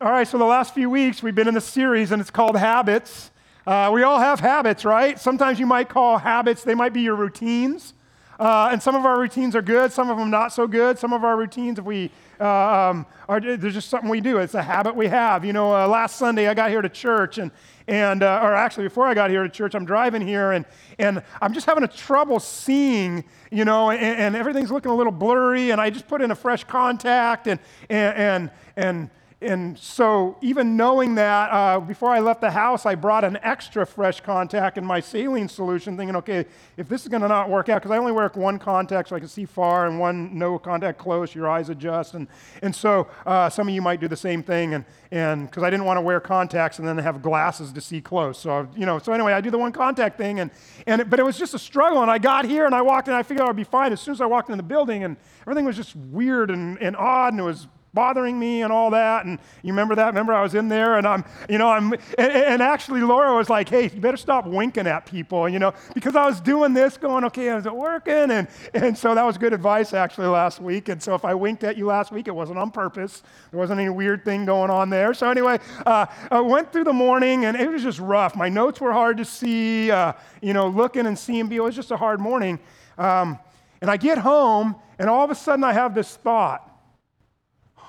All right, so the last few weeks we've been in a series and it's called Habits. Uh, we all have habits, right? Sometimes you might call habits, they might be your routines. Uh, and some of our routines are good, some of them not so good. Some of our routines, if we uh, um, are, there's just something we do. It's a habit we have. You know, uh, last Sunday I got here to church, and and uh, or actually before I got here to church, I'm driving here, and and I'm just having a trouble seeing. You know, and, and everything's looking a little blurry, and I just put in a fresh contact, and and and and and so, even knowing that, uh, before I left the house, I brought an extra fresh contact in my saline solution, thinking, okay, if this is going to not work out, because I only wear one contact so I can see far, and one no contact close, your eyes adjust. And, and so, uh, some of you might do the same thing, and because I didn't want to wear contacts and then have glasses to see close. So, you know, so anyway, I do the one contact thing, and, and it, but it was just a struggle. And I got here, and I walked in, I figured I'd be fine. As soon as I walked in the building, and everything was just weird and, and odd, and it was bothering me and all that. And you remember that? Remember I was in there and I'm, you know, I'm, and, and, actually Laura was like, hey, you better stop winking at people, you know, because I was doing this going, okay, is it working? And, and so that was good advice actually last week. And so if I winked at you last week, it wasn't on purpose. There wasn't any weird thing going on there. So anyway, uh, I went through the morning and it was just rough. My notes were hard to see, uh, you know, looking and seeing. It was just a hard morning. Um, and I get home and all of a sudden I have this thought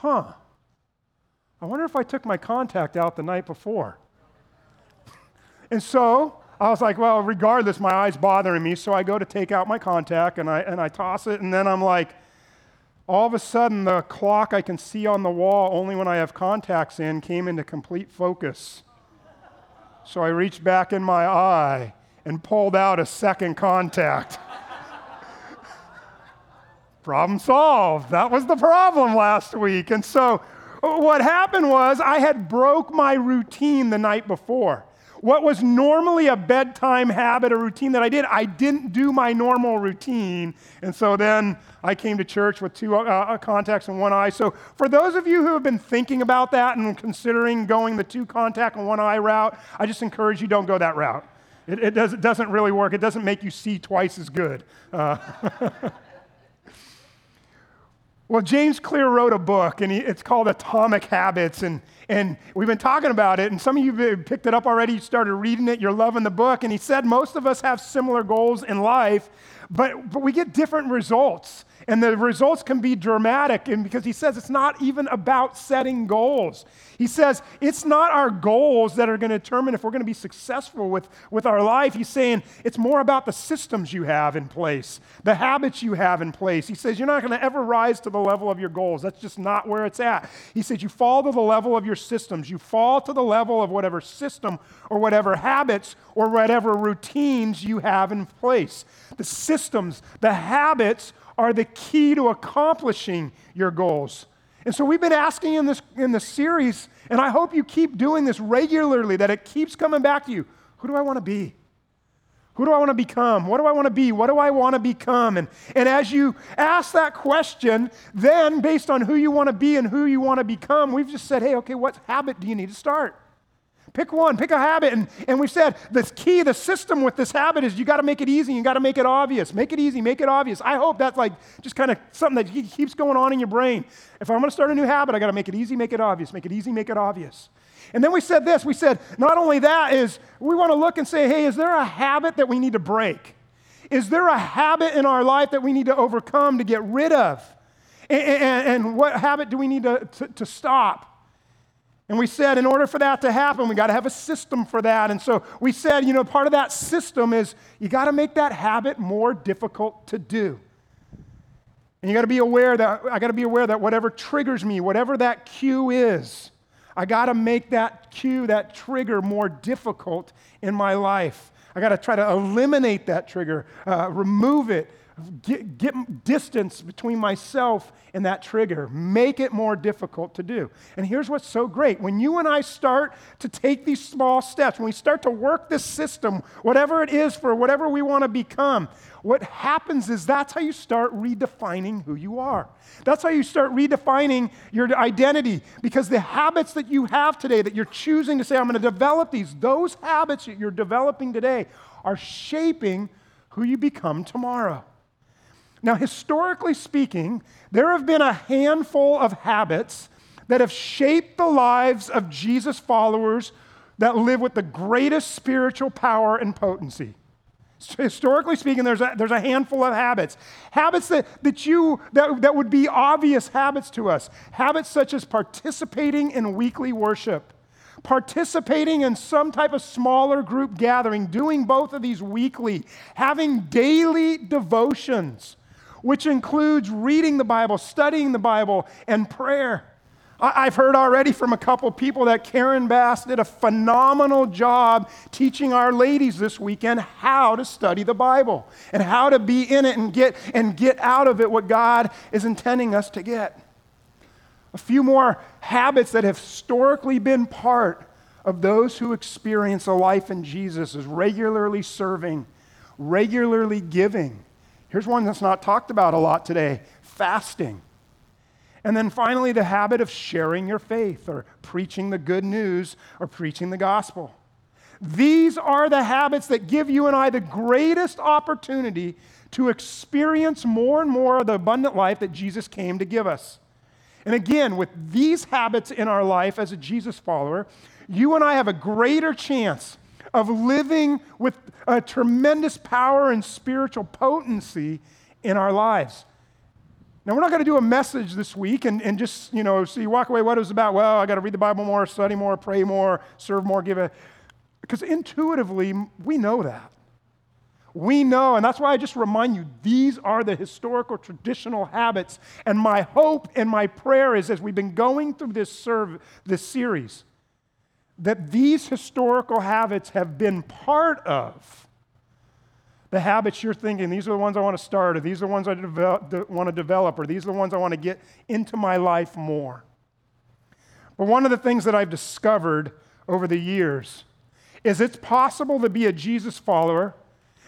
huh, I wonder if I took my contact out the night before. and so I was like, well, regardless, my eye's bothering me. So I go to take out my contact and I, and I toss it. And then I'm like, all of a sudden, the clock I can see on the wall only when I have contacts in came into complete focus. So I reached back in my eye and pulled out a second contact. Problem solved. That was the problem last week. And so what happened was I had broke my routine the night before. What was normally a bedtime habit, a routine that I did, I didn't do my normal routine. And so then I came to church with two uh, uh contacts in one eye. So for those of you who have been thinking about that and considering going the two contact and one eye route, I just encourage you don't go that route. It, it, does, doesn't really work. It doesn't make you see twice as good. Uh, Well, James Clear wrote a book, and he, it's called Atomic Habits, and, and we've been talking about it, and some of you picked it up already, you started reading it, you're loving the book, and he said most of us have similar goals in life, but, but we get different results. And the results can be dramatic, and because he says it's not even about setting goals. He says it's not our goals that are going to determine if we're going to be successful with, with our life. He's saying it's more about the systems you have in place, the habits you have in place. He says you're not going to ever rise to the level of your goals. That's just not where it's at. He says you fall to the level of your systems. You fall to the level of whatever system or whatever habits or whatever routines you have in place. The systems, the habits are the key to accomplishing your goals. And so we've been asking in this, in this series, and I hope you keep doing this regularly, that it keeps coming back to you. Who do I want to be? Who do I want to become? What do I want to be? What do I want to become? And, and as you ask that question, then based on who you want to be and who you want to become, we've just said, hey, okay, what habit do you need to start? Pick one, pick a habit. And, and we said the key, the system with this habit is you got to make it easy. You got to make it obvious. Make it easy, make it obvious. I hope that's like just kind of something that keeps going on in your brain. If I'm going to start a new habit, I got to make it easy, make it obvious. Make it easy, make it obvious. And then we said this we said, not only that, is we want to look and say, hey, is there a habit that we need to break? Is there a habit in our life that we need to overcome to get rid of? And, and, and what habit do we need to, to, to stop? And we said, in order for that to happen, we got to have a system for that. And so we said, you know, part of that system is you got to make that habit more difficult to do. And you got to be aware that, I got to be aware that whatever triggers me, whatever that cue is, I got to make that cue, that trigger more difficult in my life. I got to try to eliminate that trigger, uh, remove it, get, get distance between myself and that trigger, make it more difficult to do. And here's what's so great when you and I start to take these small steps, when we start to work this system, whatever it is for whatever we want to become, what happens is that's how you start redefining who you are. That's how you start redefining your identity because the habits that you have today, that you're choosing to say, I'm going to develop these, those habits that you're developing today are shaping who you become tomorrow. Now, historically speaking, there have been a handful of habits that have shaped the lives of Jesus followers that live with the greatest spiritual power and potency. Historically speaking, there's a, there's a handful of habits. Habits that, that, you, that, that would be obvious habits to us. Habits such as participating in weekly worship, participating in some type of smaller group gathering, doing both of these weekly, having daily devotions, which includes reading the Bible, studying the Bible, and prayer. I've heard already from a couple people that Karen Bass did a phenomenal job teaching our ladies this weekend how to study the Bible and how to be in it and get, and get out of it what God is intending us to get. A few more habits that have historically been part of those who experience a life in Jesus is regularly serving, regularly giving. Here's one that's not talked about a lot today fasting. And then finally, the habit of sharing your faith or preaching the good news or preaching the gospel. These are the habits that give you and I the greatest opportunity to experience more and more of the abundant life that Jesus came to give us. And again, with these habits in our life as a Jesus follower, you and I have a greater chance of living with a tremendous power and spiritual potency in our lives. Now, we're not going to do a message this week and, and just, you know, so walk away, what it was about? Well, I got to read the Bible more, study more, pray more, serve more, give a. Because intuitively, we know that. We know, and that's why I just remind you these are the historical traditional habits. And my hope and my prayer is as we've been going through this, serve, this series, that these historical habits have been part of the habits you're thinking, these are the ones I want to start, or these are the ones I develop, want to develop, or these are the ones I want to get into my life more. But one of the things that I've discovered over the years is it's possible to be a Jesus follower,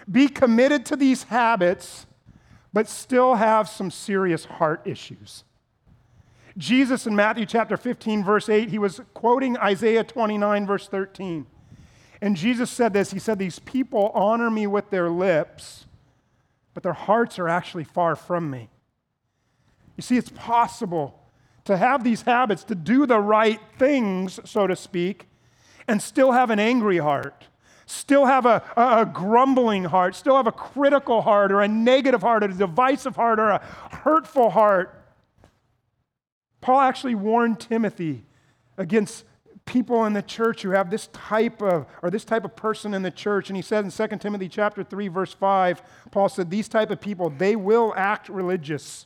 be committed to these habits, but still have some serious heart issues. Jesus in Matthew chapter 15, verse 8, he was quoting Isaiah 29, verse 13. And Jesus said this He said, These people honor me with their lips, but their hearts are actually far from me. You see, it's possible to have these habits, to do the right things, so to speak, and still have an angry heart, still have a, a, a, grumbling heart, still have a critical heart, or a negative heart, or a divisive heart, or a hurtful heart. Paul actually warned Timothy against people in the church who have this type of or this type of person in the church. And he said in 2 timothy chapter 3 verse 5 paul said these type of people they will act religious.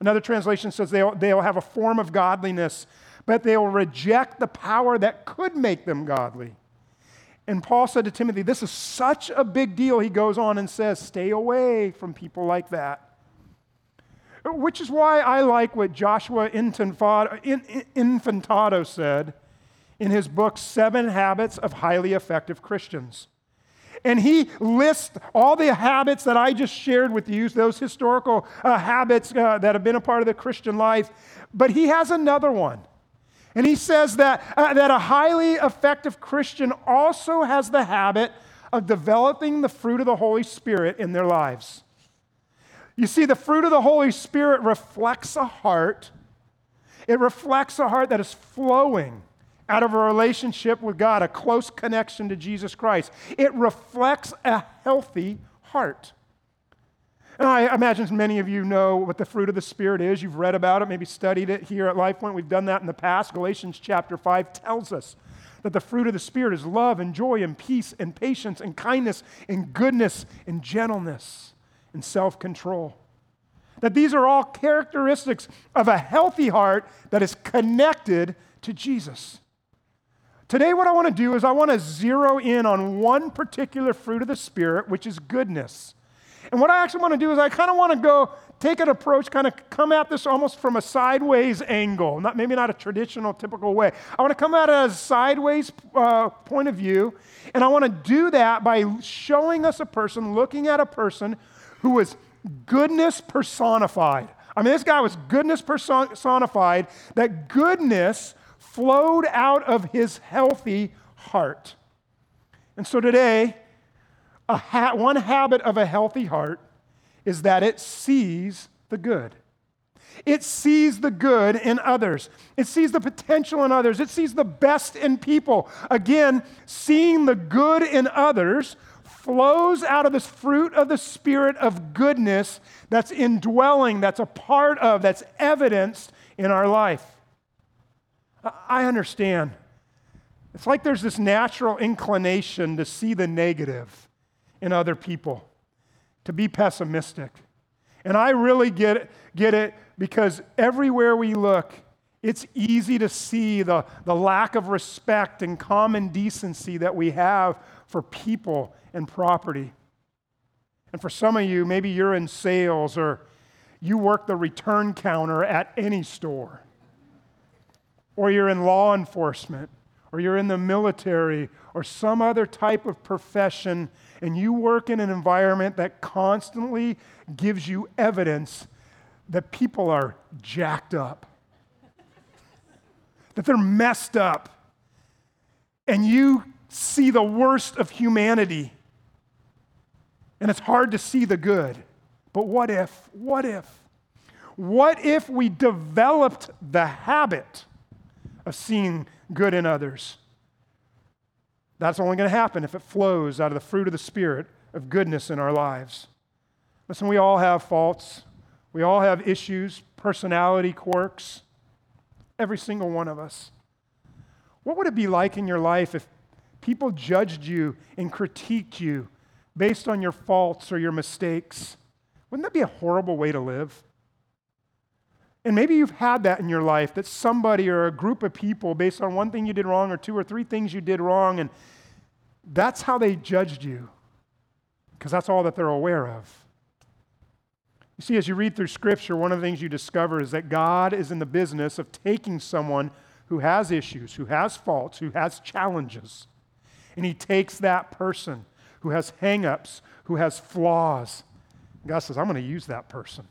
Another translation says they'll, they'll have a form of godliness but they'll reject the power that could make them godly. And paul said to timothy this is such a big deal he goes on and says stay away from people like that which is why I like what Joshua Infantado said in his book, Seven Habits of Highly Effective Christians. And he lists all the habits that I just shared with you, those historical uh, habits uh, that have been a part of the Christian life. But he has another one. And he says that, uh, that a highly effective Christian also has the habit of developing the fruit of the Holy Spirit in their lives. You see, the fruit of the Holy Spirit reflects a heart, it reflects a heart that is flowing out of a relationship with God, a close connection to Jesus Christ. It reflects a healthy heart. And I imagine many of you know what the fruit of the Spirit is. You've read about it, maybe studied it here at LifePoint. We've done that in the past. Galatians chapter 5 tells us that the fruit of the Spirit is love and joy and peace and patience and kindness and goodness and gentleness and self control. That these are all characteristics of a healthy heart that is connected to Jesus. Today, what I want to do is I want to zero in on one particular fruit of the Spirit, which is goodness. And what I actually want to do is I kind of want to go take an approach, kind of come at this almost from a sideways angle, not maybe not a traditional, typical way. I want to come at it as a sideways uh, point of view, and I want to do that by showing us a person, looking at a person who was goodness personified. I mean, this guy was goodness personified. That goodness flowed out of his healthy heart. And so today, ha- one habit of a healthy heart is that it sees the good. It sees the good in others. It sees the potential in others. It sees the best in people. Again, seeing the good in others flows out of this fruit of the Spirit of goodness that's indwelling, that's a part of, that's evidenced in our life. I understand. It's like there's this natural inclination to see the negative in other people, to be pessimistic. And I really get it, get it because everywhere we look, it's easy to see the, the lack of respect and common decency that we have for people and property. And for some of you, maybe you're in sales or you work the return counter at any store, or you're in law enforcement, or you're in the military, or some other type of profession, and you work in an environment that constantly gives you evidence that people are jacked up, that they're messed up, and you see the worst of humanity, and it's hard to see the good. But what if, what if, what if we developed the habit of seeing good in others? That's only going to happen if it flows out of the fruit of the Spirit of goodness in our lives. Listen, we all have faults. We all have issues, personality quirks, every single one of us. What would it be like in your life if people judged you and critiqued you based on your faults or your mistakes? Wouldn't that be a horrible way to live? And maybe you've had that in your life that somebody or a group of people, based on one thing you did wrong or two or three things you did wrong, and that's how they judged you because that's all that they're aware of. You see, as you read through Scripture, one of the things you discover is that God is in the business of taking someone who has issues, who has faults, who has challenges, and He takes that person who has hangups, who has flaws. God says, I'm going to use that person.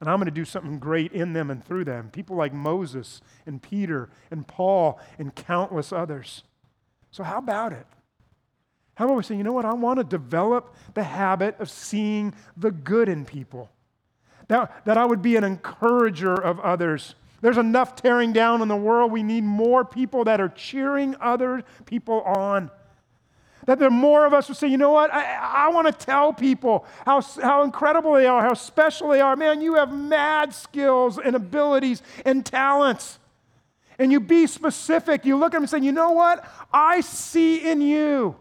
And I'm going to do something great in them and through them. People like Moses and Peter and Paul and countless others. So, how about it? How about we say, you know what? I want to develop the habit of seeing the good in people that, that I would be an encourager of others. There's enough tearing down in the world. We need more people that are cheering other people on. That there are more of us who say, you know what, I, I want to tell people how, how incredible they are, how special they are. Man, you have mad skills and abilities and talents. And you be specific. You look at them and say, you know what, I see in you.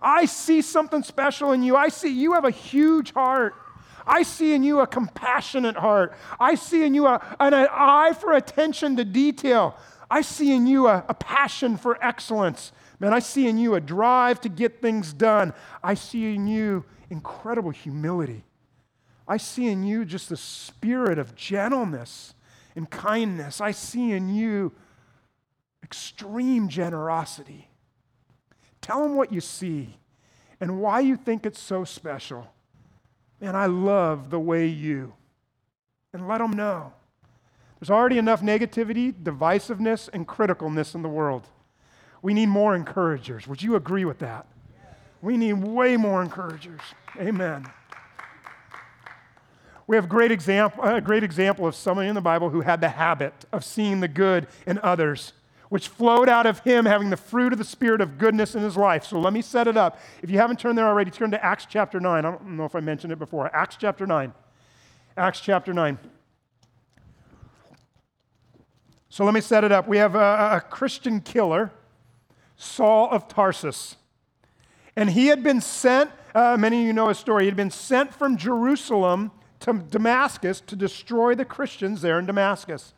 I see something special in you. I see you have a huge heart. I see in you a compassionate heart. I see in you a, an, an eye for attention to detail. I see in you a, a passion for excellence. Man, I see in you a drive to get things done. I see in you incredible humility. I see in you just the spirit of gentleness and kindness. I see in you extreme generosity. Tell them what you see and why you think it's so special. Man, I love the way you. And let them know. There's already enough negativity, divisiveness, and criticalness in the world. We need more encouragers. Would you agree with that? We need way more encouragers. Amen. We have great example, a great example of somebody in the Bible who had the habit of seeing the good in others which flowed out of him having the fruit of the Spirit of goodness in his life. So let me set it up. If you haven't turned there already, turn to Acts chapter 9. I don't know if I mentioned it before. Acts chapter 9. Acts chapter 9. So let me set it up. We have a, a Christian killer, Saul of Tarsus. And he had been sent, uh, many of you know his story, he had been sent from Jerusalem to Damascus to destroy the Christians there in Damascus.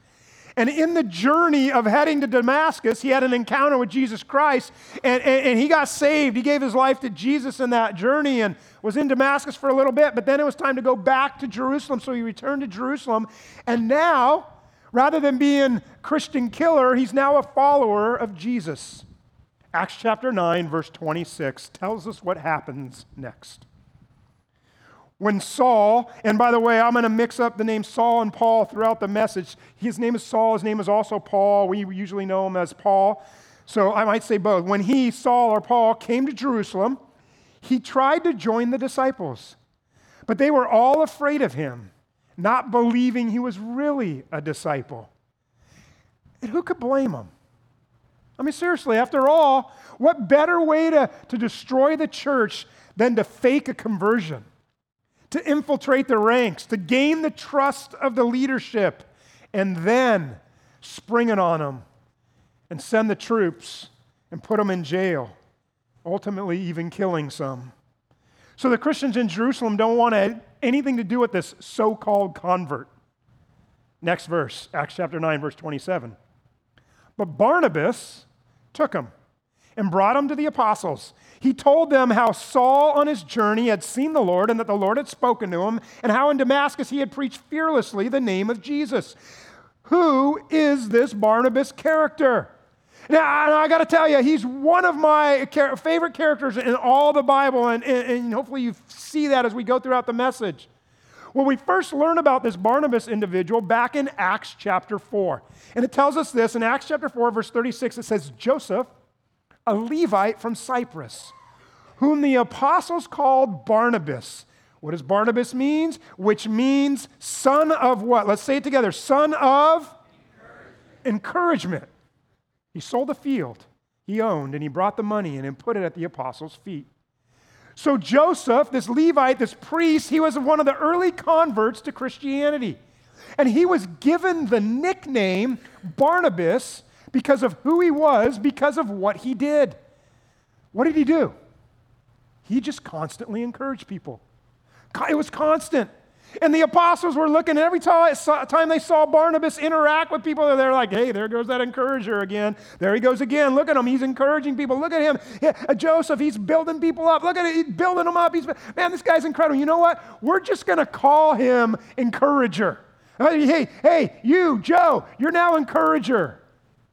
And in the journey of heading to Damascus, he had an encounter with Jesus Christ and, and, and, he got saved. He gave his life to Jesus in that journey and was in Damascus for a little bit, but then it was time to go back to Jerusalem. So he returned to Jerusalem. And now, rather than being Christian killer, he's now a follower of Jesus. Acts chapter 9, verse 26 tells us what happens next when Saul, and by the way, I'm going to mix up the name Saul and Paul throughout the message. His name is Saul, his name is also Paul. We usually know him as Paul. So I might say both. When he, Saul or Paul, came to Jerusalem, he tried to join the disciples, but they were all afraid of him not believing he was really a disciple. And who could blame him? I mean, seriously, after all, what better way to, to destroy the church than to fake a conversion, to infiltrate the ranks, to gain the trust of the leadership, and then spring it on them and send the troops and put them in jail, ultimately, even killing some. So the Christians in Jerusalem don't want anything to do with this so called convert. Next verse, Acts chapter 9, verse 27. But Barnabas took him and brought him to the apostles. He told them how Saul on his journey had seen the Lord and that the Lord had spoken to him, and how in Damascus he had preached fearlessly the name of Jesus. Who is this Barnabas character? Now, I got to tell you, he's one of my favorite characters in all the Bible, and, and hopefully you see that as we go throughout the message. Well, we first learn about this Barnabas individual back in Acts chapter 4. And it tells us this in Acts chapter 4, verse 36, it says, Joseph, a Levite from Cyprus, whom the apostles called Barnabas. What does Barnabas means? Which means son of what? Let's say it together. Son of encouragement. encouragement. He sold a field he owned and he brought the money in and put it at the apostles' feet. So, Joseph, this Levite, this priest, he was one of the early converts to Christianity. And he was given the nickname Barnabas because of who he was, because of what he did. What did he do? He just constantly encouraged people. It was constant. And the apostles were looking every time they saw Barnabas interact with people, they're like, hey, there goes that encourager again. There he goes again. Look at him. He's encouraging people. Look at him. Uh, Joseph, he's building people up. Look at it. He's building them up. He's, man, this guy's incredible. You know what? We're just going to call him encourager. Hey, hey, you, Joe, you're now encourager.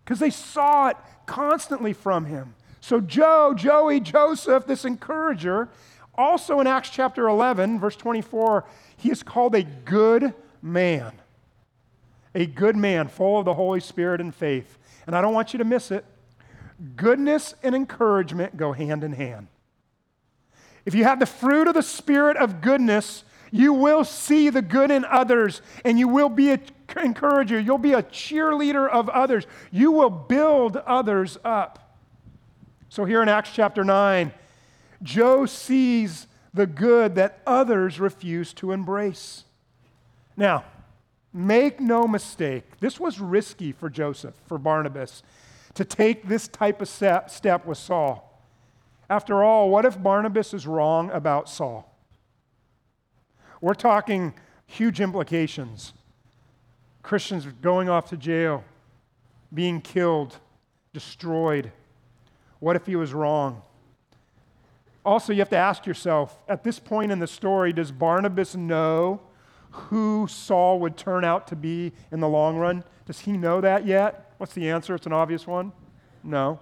Because they saw it constantly from him. So, Joe, Joey, Joseph, this encourager, also in Acts chapter 11, verse 24, he is called a good man. A good man, full of the Holy Spirit and faith. And I don't want you to miss it. Goodness and encouragement go hand in hand. If you have the fruit of the Spirit of goodness, you will see the good in others and you will be an encourager. You'll be a cheerleader of others. You will build others up. So, here in Acts chapter 9, Joe sees the good that others refuse to embrace. Now, make no mistake, this was risky for Joseph, for Barnabas, to take this type of step with Saul. After all, what if Barnabas is wrong about Saul? We're talking huge implications. Christians going off to jail, being killed, destroyed. What if he was wrong? Also, you have to ask yourself at this point in the story, does Barnabas know who Saul would turn out to be in the long run? Does he know that yet? What's the answer? It's an obvious one. No.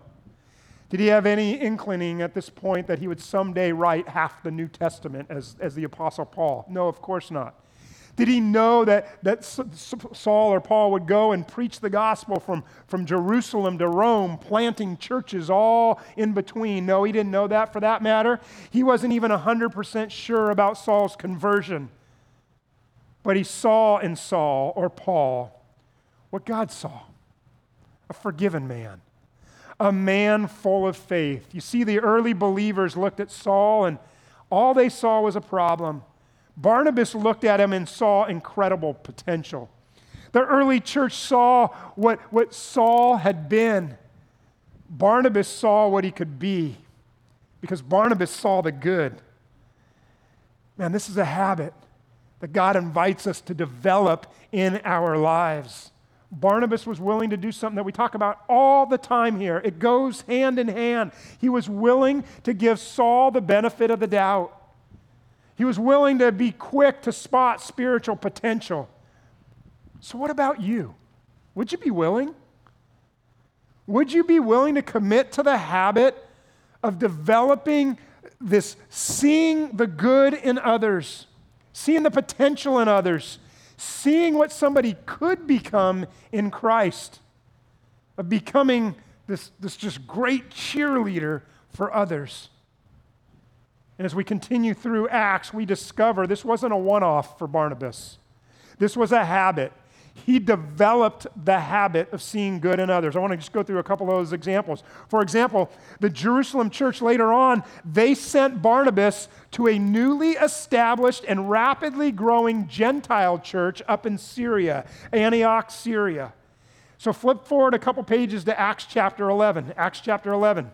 Did he have any inkling at this point that he would someday write half the New Testament as, as the Apostle Paul? No, of course not. Did he know that, that Saul or Paul would go and preach the gospel from, from Jerusalem to Rome, planting churches all in between? No, he didn't know that for that matter. He wasn't even 100% sure about Saul's conversion. But he saw in Saul or Paul what God saw a forgiven man, a man full of faith. You see, the early believers looked at Saul and all they saw was a problem. Barnabas looked at him and saw incredible potential. The early church saw what, what Saul had been. Barnabas saw what he could be because Barnabas saw the good. Man, this is a habit that God invites us to develop in our lives. Barnabas was willing to do something that we talk about all the time here. It goes hand in hand. He was willing to give Saul the benefit of the doubt. He was willing to be quick to spot spiritual potential. So, what about you? Would you be willing? Would you be willing to commit to the habit of developing this seeing the good in others, seeing the potential in others, seeing what somebody could become in Christ, of becoming this, this just great cheerleader for others? And as we continue through Acts, we discover this wasn't a one off for Barnabas. This was a habit. He developed the habit of seeing good in others. I want to just go through a couple of those examples. For example, the Jerusalem church later on, they sent Barnabas to a newly established and rapidly growing Gentile church up in Syria, Antioch, Syria. So flip forward a couple pages to Acts chapter 11. Acts chapter 11.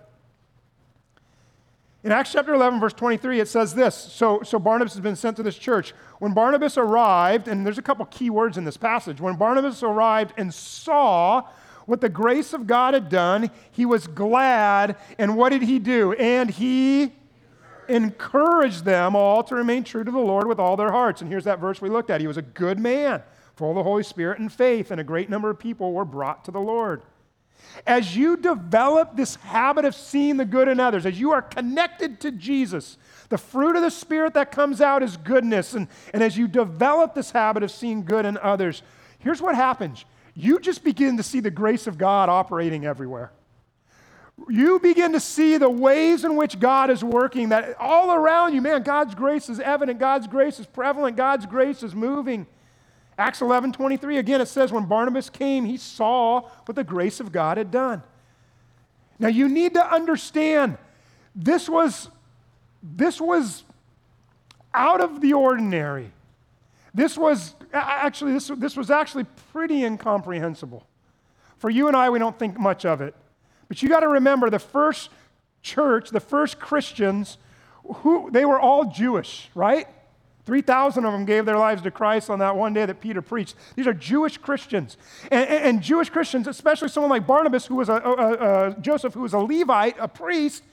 In Acts chapter 11, verse 23, it says this. So, so Barnabas has been sent to this church. When Barnabas arrived, and there's a couple key words in this passage, when Barnabas arrived and saw what the grace of God had done, he was glad. And what did he do? And he encouraged them all to remain true to the Lord with all their hearts. And here's that verse we looked at. He was a good man full of the Holy Spirit and faith, and a great number of people were brought to the Lord. As you develop this habit of seeing the good in others, as you are connected to Jesus, the fruit of the Spirit that comes out is goodness. And, and as you develop this habit of seeing good in others, here's what happens you just begin to see the grace of God operating everywhere. You begin to see the ways in which God is working, that all around you, man, God's grace is evident, God's grace is prevalent, God's grace is moving. Acts 11 23, again, it says, when Barnabas came, he saw what the grace of God had done. Now, you need to understand this was, this was out of the ordinary. This was actually, this, this was actually pretty incomprehensible. For you and I, we don't think much of it. But you got to remember the first church, the first Christians, who, they were all Jewish, right? 3,000 of them gave their lives to Christ on that one day that Peter preached. These are Jewish Christians. And, and Jewish Christians, especially someone like Barnabas, who was a, a, a, Joseph, who was a Levite, a priest,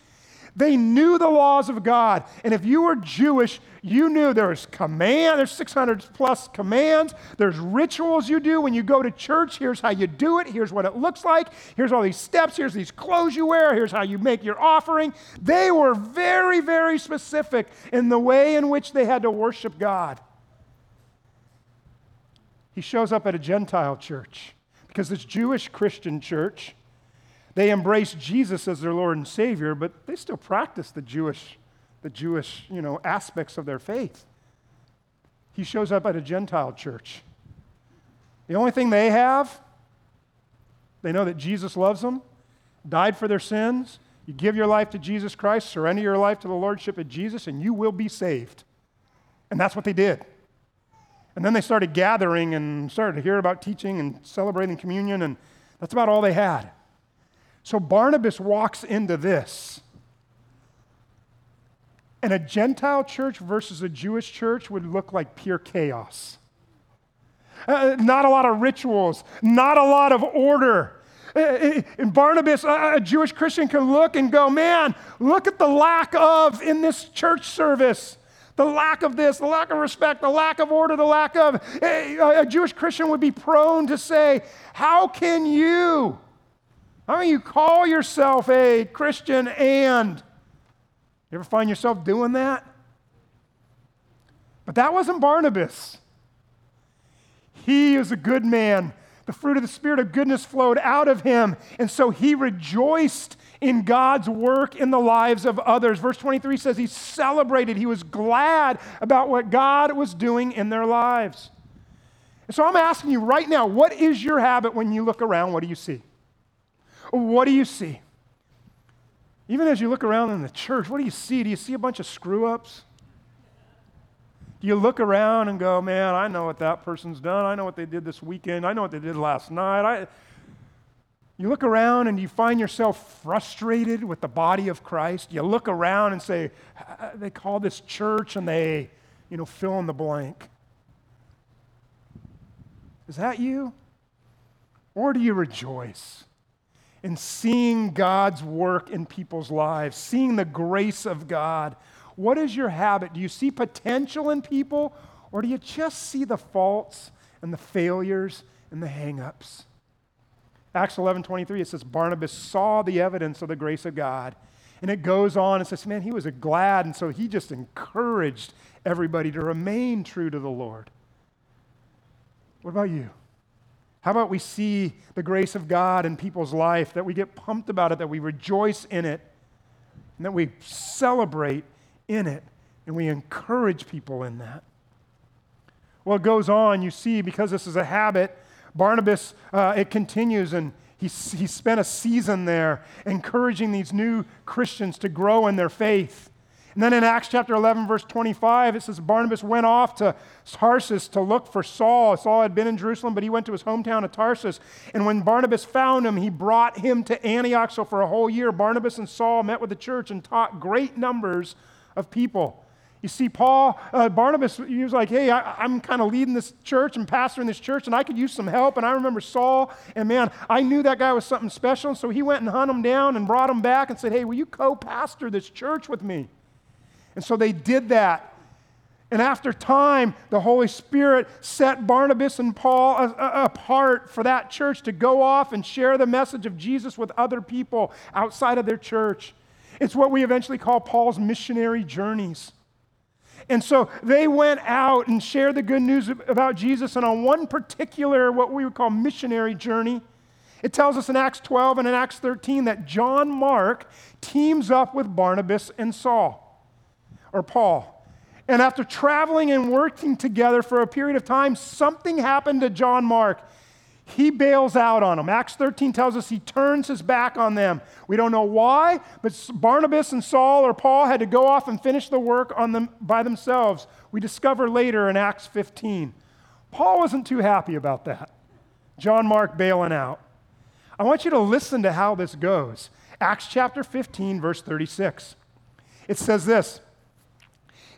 they knew the laws of God. And if you were Jewish, you knew there's command, there's 600 plus commands, there's rituals you do when you go to church. Here's how you do it, here's what it looks like, here's all these steps, here's these clothes you wear, here's how you make your offering. They were very, very specific in the way in which they had to worship God. He shows up at a Gentile church because this Jewish Christian church they embrace Jesus as their Lord and Savior, but they still practice the Jewish, the Jewish you know, aspects of their faith. He shows up at a Gentile church. The only thing they have, they know that Jesus loves them, died for their sins. You give your life to Jesus Christ, surrender your life to the Lordship of Jesus, and you will be saved. And that's what they did. And then they started gathering and started to hear about teaching and celebrating communion, and that's about all they had. So Barnabas walks into this. And a Gentile church versus a Jewish church would look like pure chaos. Uh, not a lot of rituals, not a lot of order. Uh, uh and Barnabas, a Jewish Christian, can look and go, man, look at the lack of in this church service. The lack of this, the lack of respect, the lack of order, the lack of. A, a Jewish Christian would be prone to say, How can you? How many you call yourself a Christian and? You ever find yourself doing that? But that wasn't Barnabas. He is a good man. The fruit of the Spirit of goodness flowed out of him. And so he rejoiced in God's work in the lives of others. Verse 23 says he celebrated, he was glad about what God was doing in their lives. And so I'm asking you right now what is your habit when you look around? What do you see? What do you see? Even as you look around in the church, what do you see? Do you see a bunch of screw ups? Do you look around and go, man, I know what that person's done. I know what they did this weekend. I know what they did last night. I... You look around and you find yourself frustrated with the body of Christ. You look around and say, they call this church and they, you know, fill in the blank. Is that you? Or do you rejoice? And seeing God's work in people's lives, seeing the grace of God. What is your habit? Do you see potential in people, or do you just see the faults and the failures and the hangups? Acts 11 23, it says, Barnabas saw the evidence of the grace of God. And it goes on and says, man, he was glad. And so he just encouraged everybody to remain true to the Lord. What about you? How about we see the grace of God in people's life, that we get pumped about it, that we rejoice in it, and that we celebrate in it, and we encourage people in that? Well, it goes on, you see, because this is a habit, Barnabas, uh, it continues, and he, he spent a season there encouraging these new Christians to grow in their faith. And then in Acts chapter 11, verse 25, it says Barnabas went off to Tarsus to look for Saul. Saul had been in Jerusalem, but he went to his hometown of Tarsus. And when Barnabas found him, he brought him to Antioch. So for a whole year, Barnabas and Saul met with the church and taught great numbers of people. You see, Paul, uh, Barnabas, he was like, hey, I, am kind of leading this church and pastoring this church, and I could use some help. And I remember Saul, and man, I knew that guy was something special. And so he went and hunted him down and brought him back and said, hey, will you co pastor this church with me? And so they did that. And after time, the Holy Spirit set Barnabas and Paul apart for that church to go off and share the message of Jesus with other people outside of their church. It's what we eventually call Paul's missionary journeys. And so they went out and shared the good news about Jesus. And on one particular, what we would call missionary journey, it tells us in Acts 12 and in Acts 13 that John Mark teams up with Barnabas and Saul or Paul. And after traveling and working together for a period of time, something happened to John Mark. He bails out on them. Acts 13 tells us he turns his back on them. We don't know why, but Barnabas and Saul or Paul had to go off and finish the work on them by themselves. We discover later in Acts 15. Paul wasn't too happy about that. John Mark bailing out. I want you to listen to how this goes. Acts chapter 15, verse 36. It says this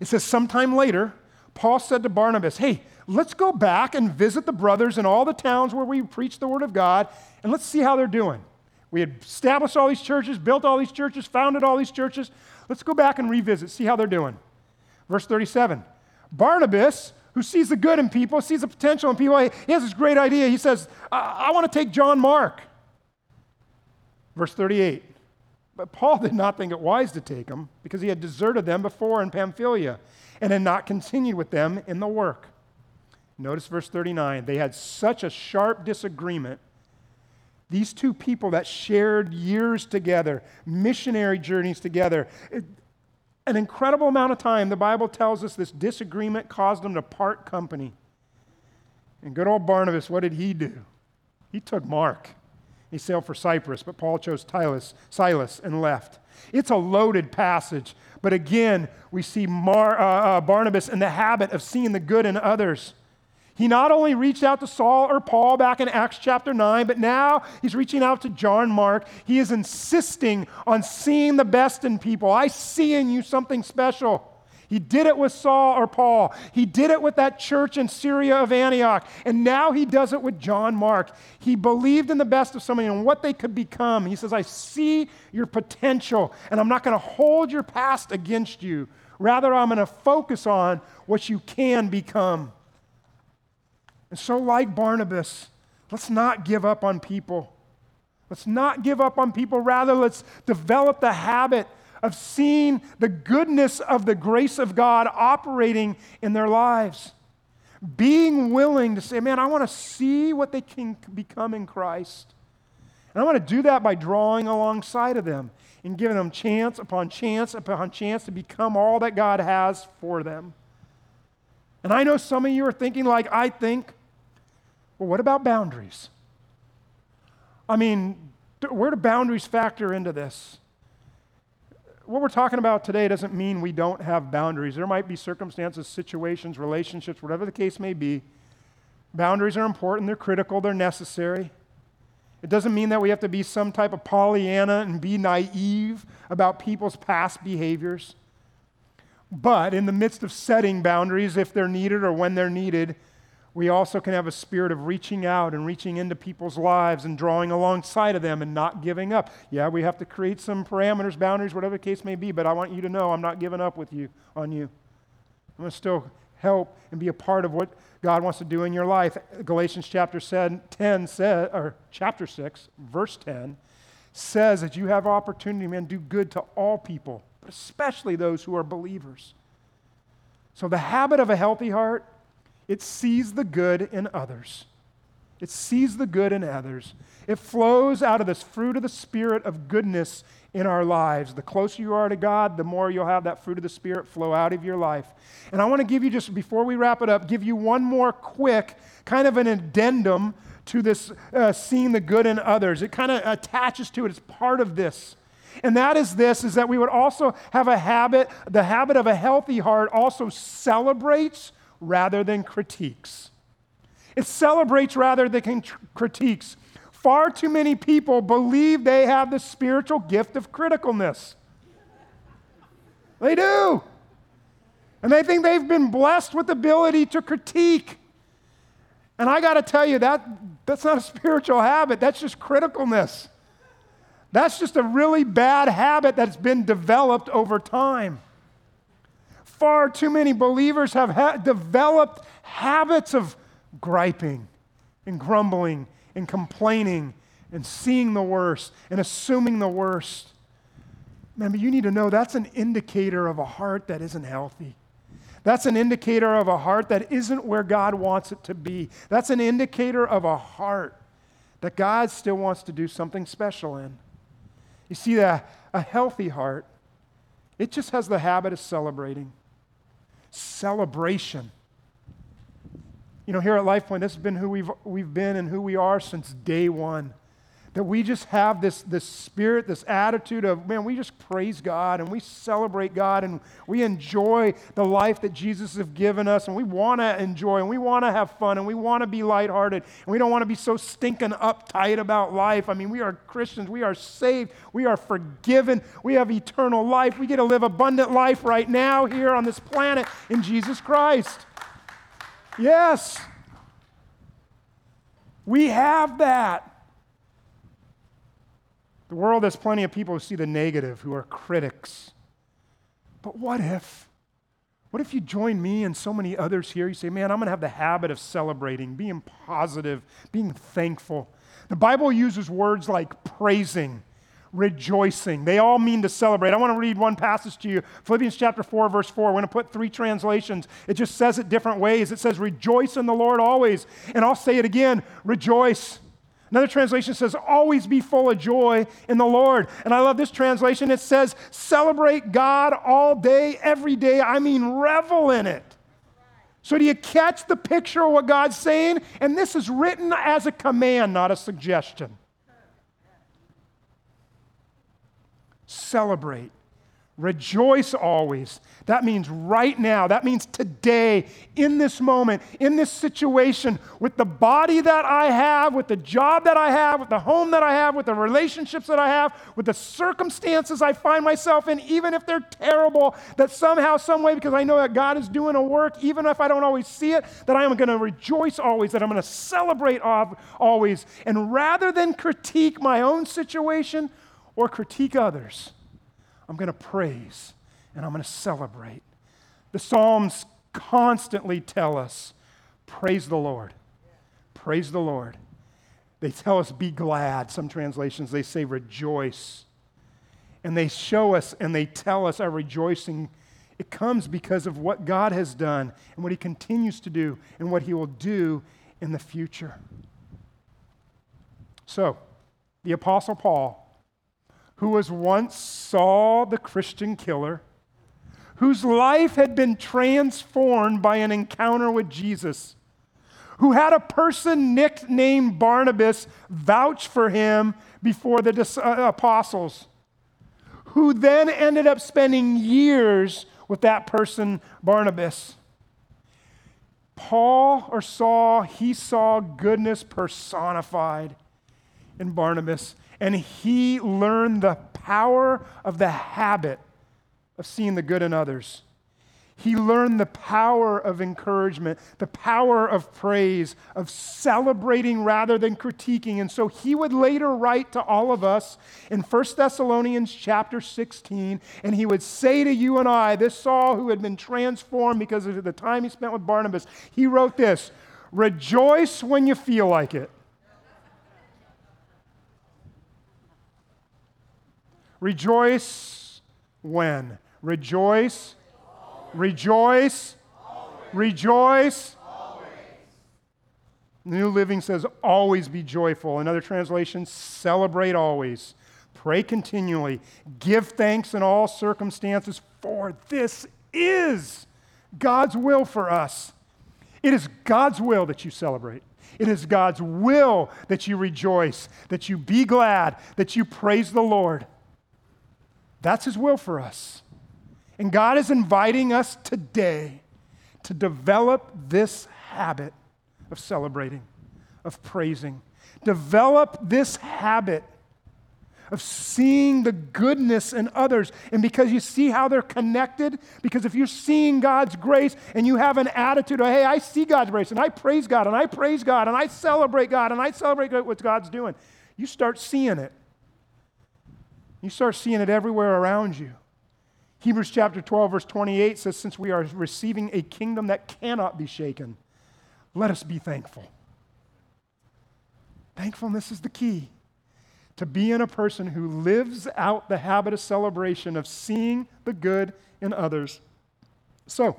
it says, sometime later, Paul said to Barnabas, Hey, let's go back and visit the brothers in all the towns where we preach the word of God, and let's see how they're doing. We had established all these churches, built all these churches, founded all these churches. Let's go back and revisit, see how they're doing. Verse 37 Barnabas, who sees the good in people, sees the potential in people, he has this great idea. He says, I, I want to take John Mark. Verse 38 but Paul did not think it wise to take them because he had deserted them before in Pamphylia and had not continued with them in the work. Notice verse 39. They had such a sharp disagreement. These two people that shared years together, missionary journeys together, an incredible amount of time, the Bible tells us this disagreement caused them to part company. And good old Barnabas, what did he do? He took Mark. He sailed for Cyprus, but Paul chose Silas, Silas and left. It's a loaded passage, but again, we see Mar, uh, uh, Barnabas in the habit of seeing the good in others. He not only reached out to Saul or Paul back in Acts chapter 9, but now he's reaching out to John Mark. He is insisting on seeing the best in people. I see in you something special. He did it with Saul or Paul. He did it with that church in Syria of Antioch. And now he does it with John Mark. He believed in the best of somebody and what they could become. He says, I see your potential, and I'm not going to hold your past against you. Rather, I'm going to focus on what you can become. And so, like Barnabas, let's not give up on people. Let's not give up on people. Rather, let's develop the habit of seeing the goodness of the grace of God operating in their lives. Being willing to say, man, I want to see what they can become in Christ. And I want to do that by drawing alongside of them and giving them chance upon chance upon chance to become all that God has for them. And I know some of you are thinking, like I think, well, what about boundaries? I mean, where do boundaries factor into this? What we're talking about today doesn't mean we don't have boundaries. There might be circumstances, situations, relationships, whatever the case may be. Boundaries are important, they're critical, they're necessary. It doesn't mean that we have to be some type of Pollyanna and be naive about people's past behaviors. But in the midst of setting boundaries, if they're needed or when they're needed, we also can have a spirit of reaching out and reaching into people's lives and drawing alongside of them and not giving up. Yeah, we have to create some parameters, boundaries, whatever the case may be, but I want you to know I'm not giving up with you on you. I'm going to still help and be a part of what God wants to do in your life. Galatians chapter 10 says, or chapter 6, verse 10 says that you have opportunity, man, do good to all people, but especially those who are believers. So the habit of a healthy heart it sees the good in others. It sees the good in others. It flows out of this fruit of the Spirit of goodness in our lives. The closer you are to God, the more you'll have that fruit of the Spirit flow out of your life. And I want to give you, just before we wrap it up, give you one more quick kind of an addendum to this uh, seeing the good in others. It kind of attaches to it, it's part of this. And that is this is that we would also have a habit, the habit of a healthy heart also celebrates rather than critiques. It celebrates rather than critiques. Far too many people believe they have the spiritual gift of criticalness. They do. And they think they've been blessed with the ability to critique. And I got to tell you, that, that's not a spiritual habit, that's just criticalness. That's just a really bad habit that's been developed over time. Far too many believers have ha- developed habits of griping and grumbling and complaining and seeing the worst and assuming the worst. But you need to know that's an indicator of a heart that isn't healthy. That's an indicator of a heart that isn't where God wants it to be. That's an indicator of a heart that God still wants to do something special in. You see, that a healthy heart, it just has the habit of celebrating. Celebration you know, here at LifePoint, this has been who we've, we've been and who we are since day one. That we just have this, this spirit, this attitude of, man, we just praise God and we celebrate God and we enjoy the life that Jesus has given us and we want to enjoy and we want to have fun and we want to be lighthearted and we don't want to be so stinking uptight about life. I mean, we are Christians, we are saved, we are forgiven, we have eternal life. We get to live abundant life right now here on this planet in Jesus Christ. Yes. We have that. The world has plenty of people who see the negative, who are critics. But what if? What if you join me and so many others here? You say, man, I'm going to have the habit of celebrating, being positive, being thankful. The Bible uses words like praising rejoicing. They all mean to celebrate. I want to read one passage to you Philippians chapter 4, verse 4. We're going to put three translations. It just says it different ways. It says, Rejoice in the Lord always. And I'll say it again rejoice. Another translation says, Always be full of joy in the Lord. And I love this translation. It says, Celebrate God all day, every day. I mean, revel in it. So, do you catch the picture of what God's saying? And this is written as a command, not a suggestion. celebrate. Rejoice always. That means right now. That means today, in this moment, in this situation, with the body that I have, with the job that I have, with the home that I have, with the relationships that I have, with the circumstances I find myself in, even if they're terrible, that somehow, some way, because I know that God is doing a work, even if I don't always see it, that I am going to rejoice always, that I'm going to celebrate always. And rather than critique my own situation or critique others, I'm going to praise and I'm going to celebrate. The Psalms constantly tell us praise the Lord. Praise the Lord. They tell us be glad. Some translations, they say rejoice. And they show us and they tell us our rejoicing. It comes because of what God has done and what He continues to do and what He will do in the future. So, the Apostle Paul who was once Saul the Christian killer, whose life had been transformed by an encounter with Jesus, who had a person nicknamed Barnabas vouch for him before the uh, apostles, who then ended up spending years with that person, Barnabas. Paul or Saul, he saw goodness personified in Barnabas and he learned the power of the habit of seeing the good in others. He learned the power of encouragement, the power of praise, of celebrating rather than critiquing. And so he would later write to all of us in 1 Thessalonians chapter 16, and he would say to you and I, this Saul who had been transformed because of the time he spent with Barnabas, he wrote this Rejoice when you feel like it. Rejoice when? Rejoice. Rejoice. Rejoice. The New Living says, always be joyful. Another translation, celebrate always. Pray continually. Give thanks in all circumstances, for this is God's will for us. It is God's will that you celebrate. It is God's will that you rejoice, that you be glad, that you praise the Lord. That's His will for us. And God is inviting us today to develop this habit of celebrating, of praising. Develop this habit of seeing the goodness in others. And because you see how they're connected, because if you're seeing God's grace and you have an attitude of, hey, I see God's grace and I praise God and I praise God and I celebrate God and I celebrate what God's doing, you start seeing it. You start seeing it everywhere around you. Hebrews chapter 12, verse 28 says, Since we are receiving a kingdom that cannot be shaken, let us be thankful. Thankfulness is the key to being a person who lives out the habit of celebration, of seeing the good in others. So,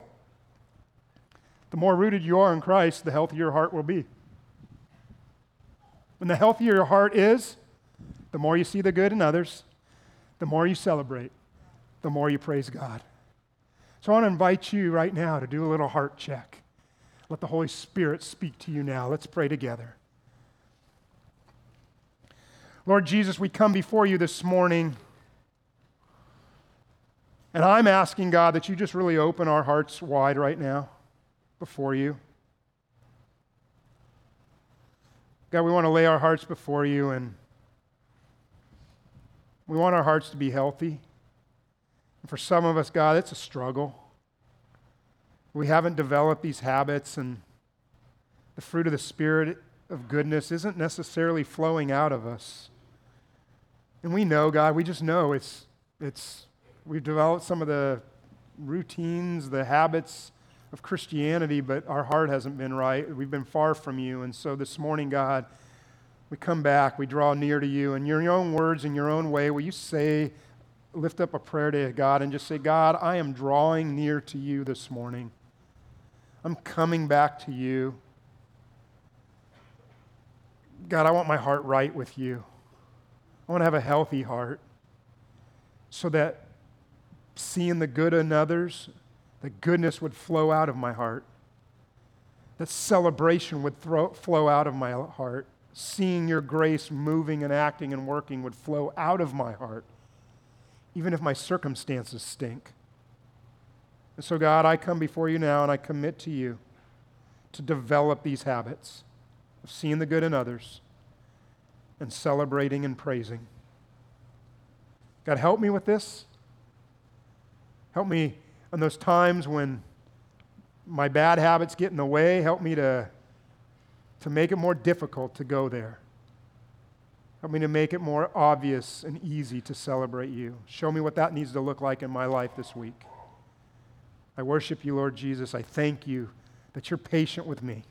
the more rooted you are in Christ, the healthier your heart will be. When the healthier your heart is, the more you see the good in others, the more you celebrate, the more you praise God. So I want to invite you right now to do a little heart check. Let the Holy Spirit speak to you now. Let's pray together. Lord Jesus, we come before you this morning. And I'm asking, God, that you just really open our hearts wide right now before you. God, we want to lay our hearts before you and we want our hearts to be healthy. And for some of us, God, it's a struggle. We haven't developed these habits, and the fruit of the Spirit of goodness isn't necessarily flowing out of us. And we know, God, we just know it's, it's we've developed some of the routines, the habits of Christianity, but our heart hasn't been right. We've been far from you. And so this morning, God, we come back, we draw near to you, in your own words, in your own way, will you say, lift up a prayer to God and just say, God, I am drawing near to you this morning. I'm coming back to you. God, I want my heart right with you. I want to have a healthy heart so that seeing the good in others, the goodness would flow out of my heart. That celebration would throw, flow out of my heart seeing your grace moving and acting and working would flow out of my heart, even if my circumstances stink. And so, God, I come before you now and I commit to you to develop these habits of seeing the good in others and celebrating and praising. God, help me with this. Help me in those times when my bad habits get in the way. Help me to to make it more difficult to go there. Help me to make it more obvious and easy to celebrate you. Show me what that needs to look like in my life this week. I worship you, Lord Jesus. I thank you that you're patient with me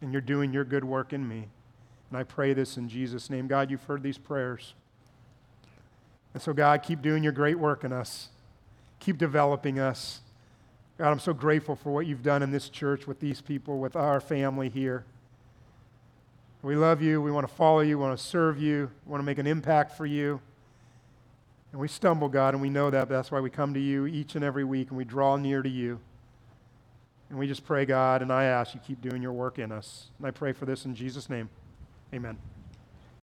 and you're doing your good work in me. And I pray this in Jesus' name. God, you've heard these prayers. And so, God, keep doing your great work in us, keep developing us. God, I'm so grateful for what you've done in this church with these people, with our family here. We love you. We want to follow you. We want to serve you. We want to make an impact for you. And we stumble, God, and we know that. That's why we come to you each and every week and we draw near to you. And we just pray, God, and I ask you keep doing your work in us. And I pray for this in Jesus' name. Amen.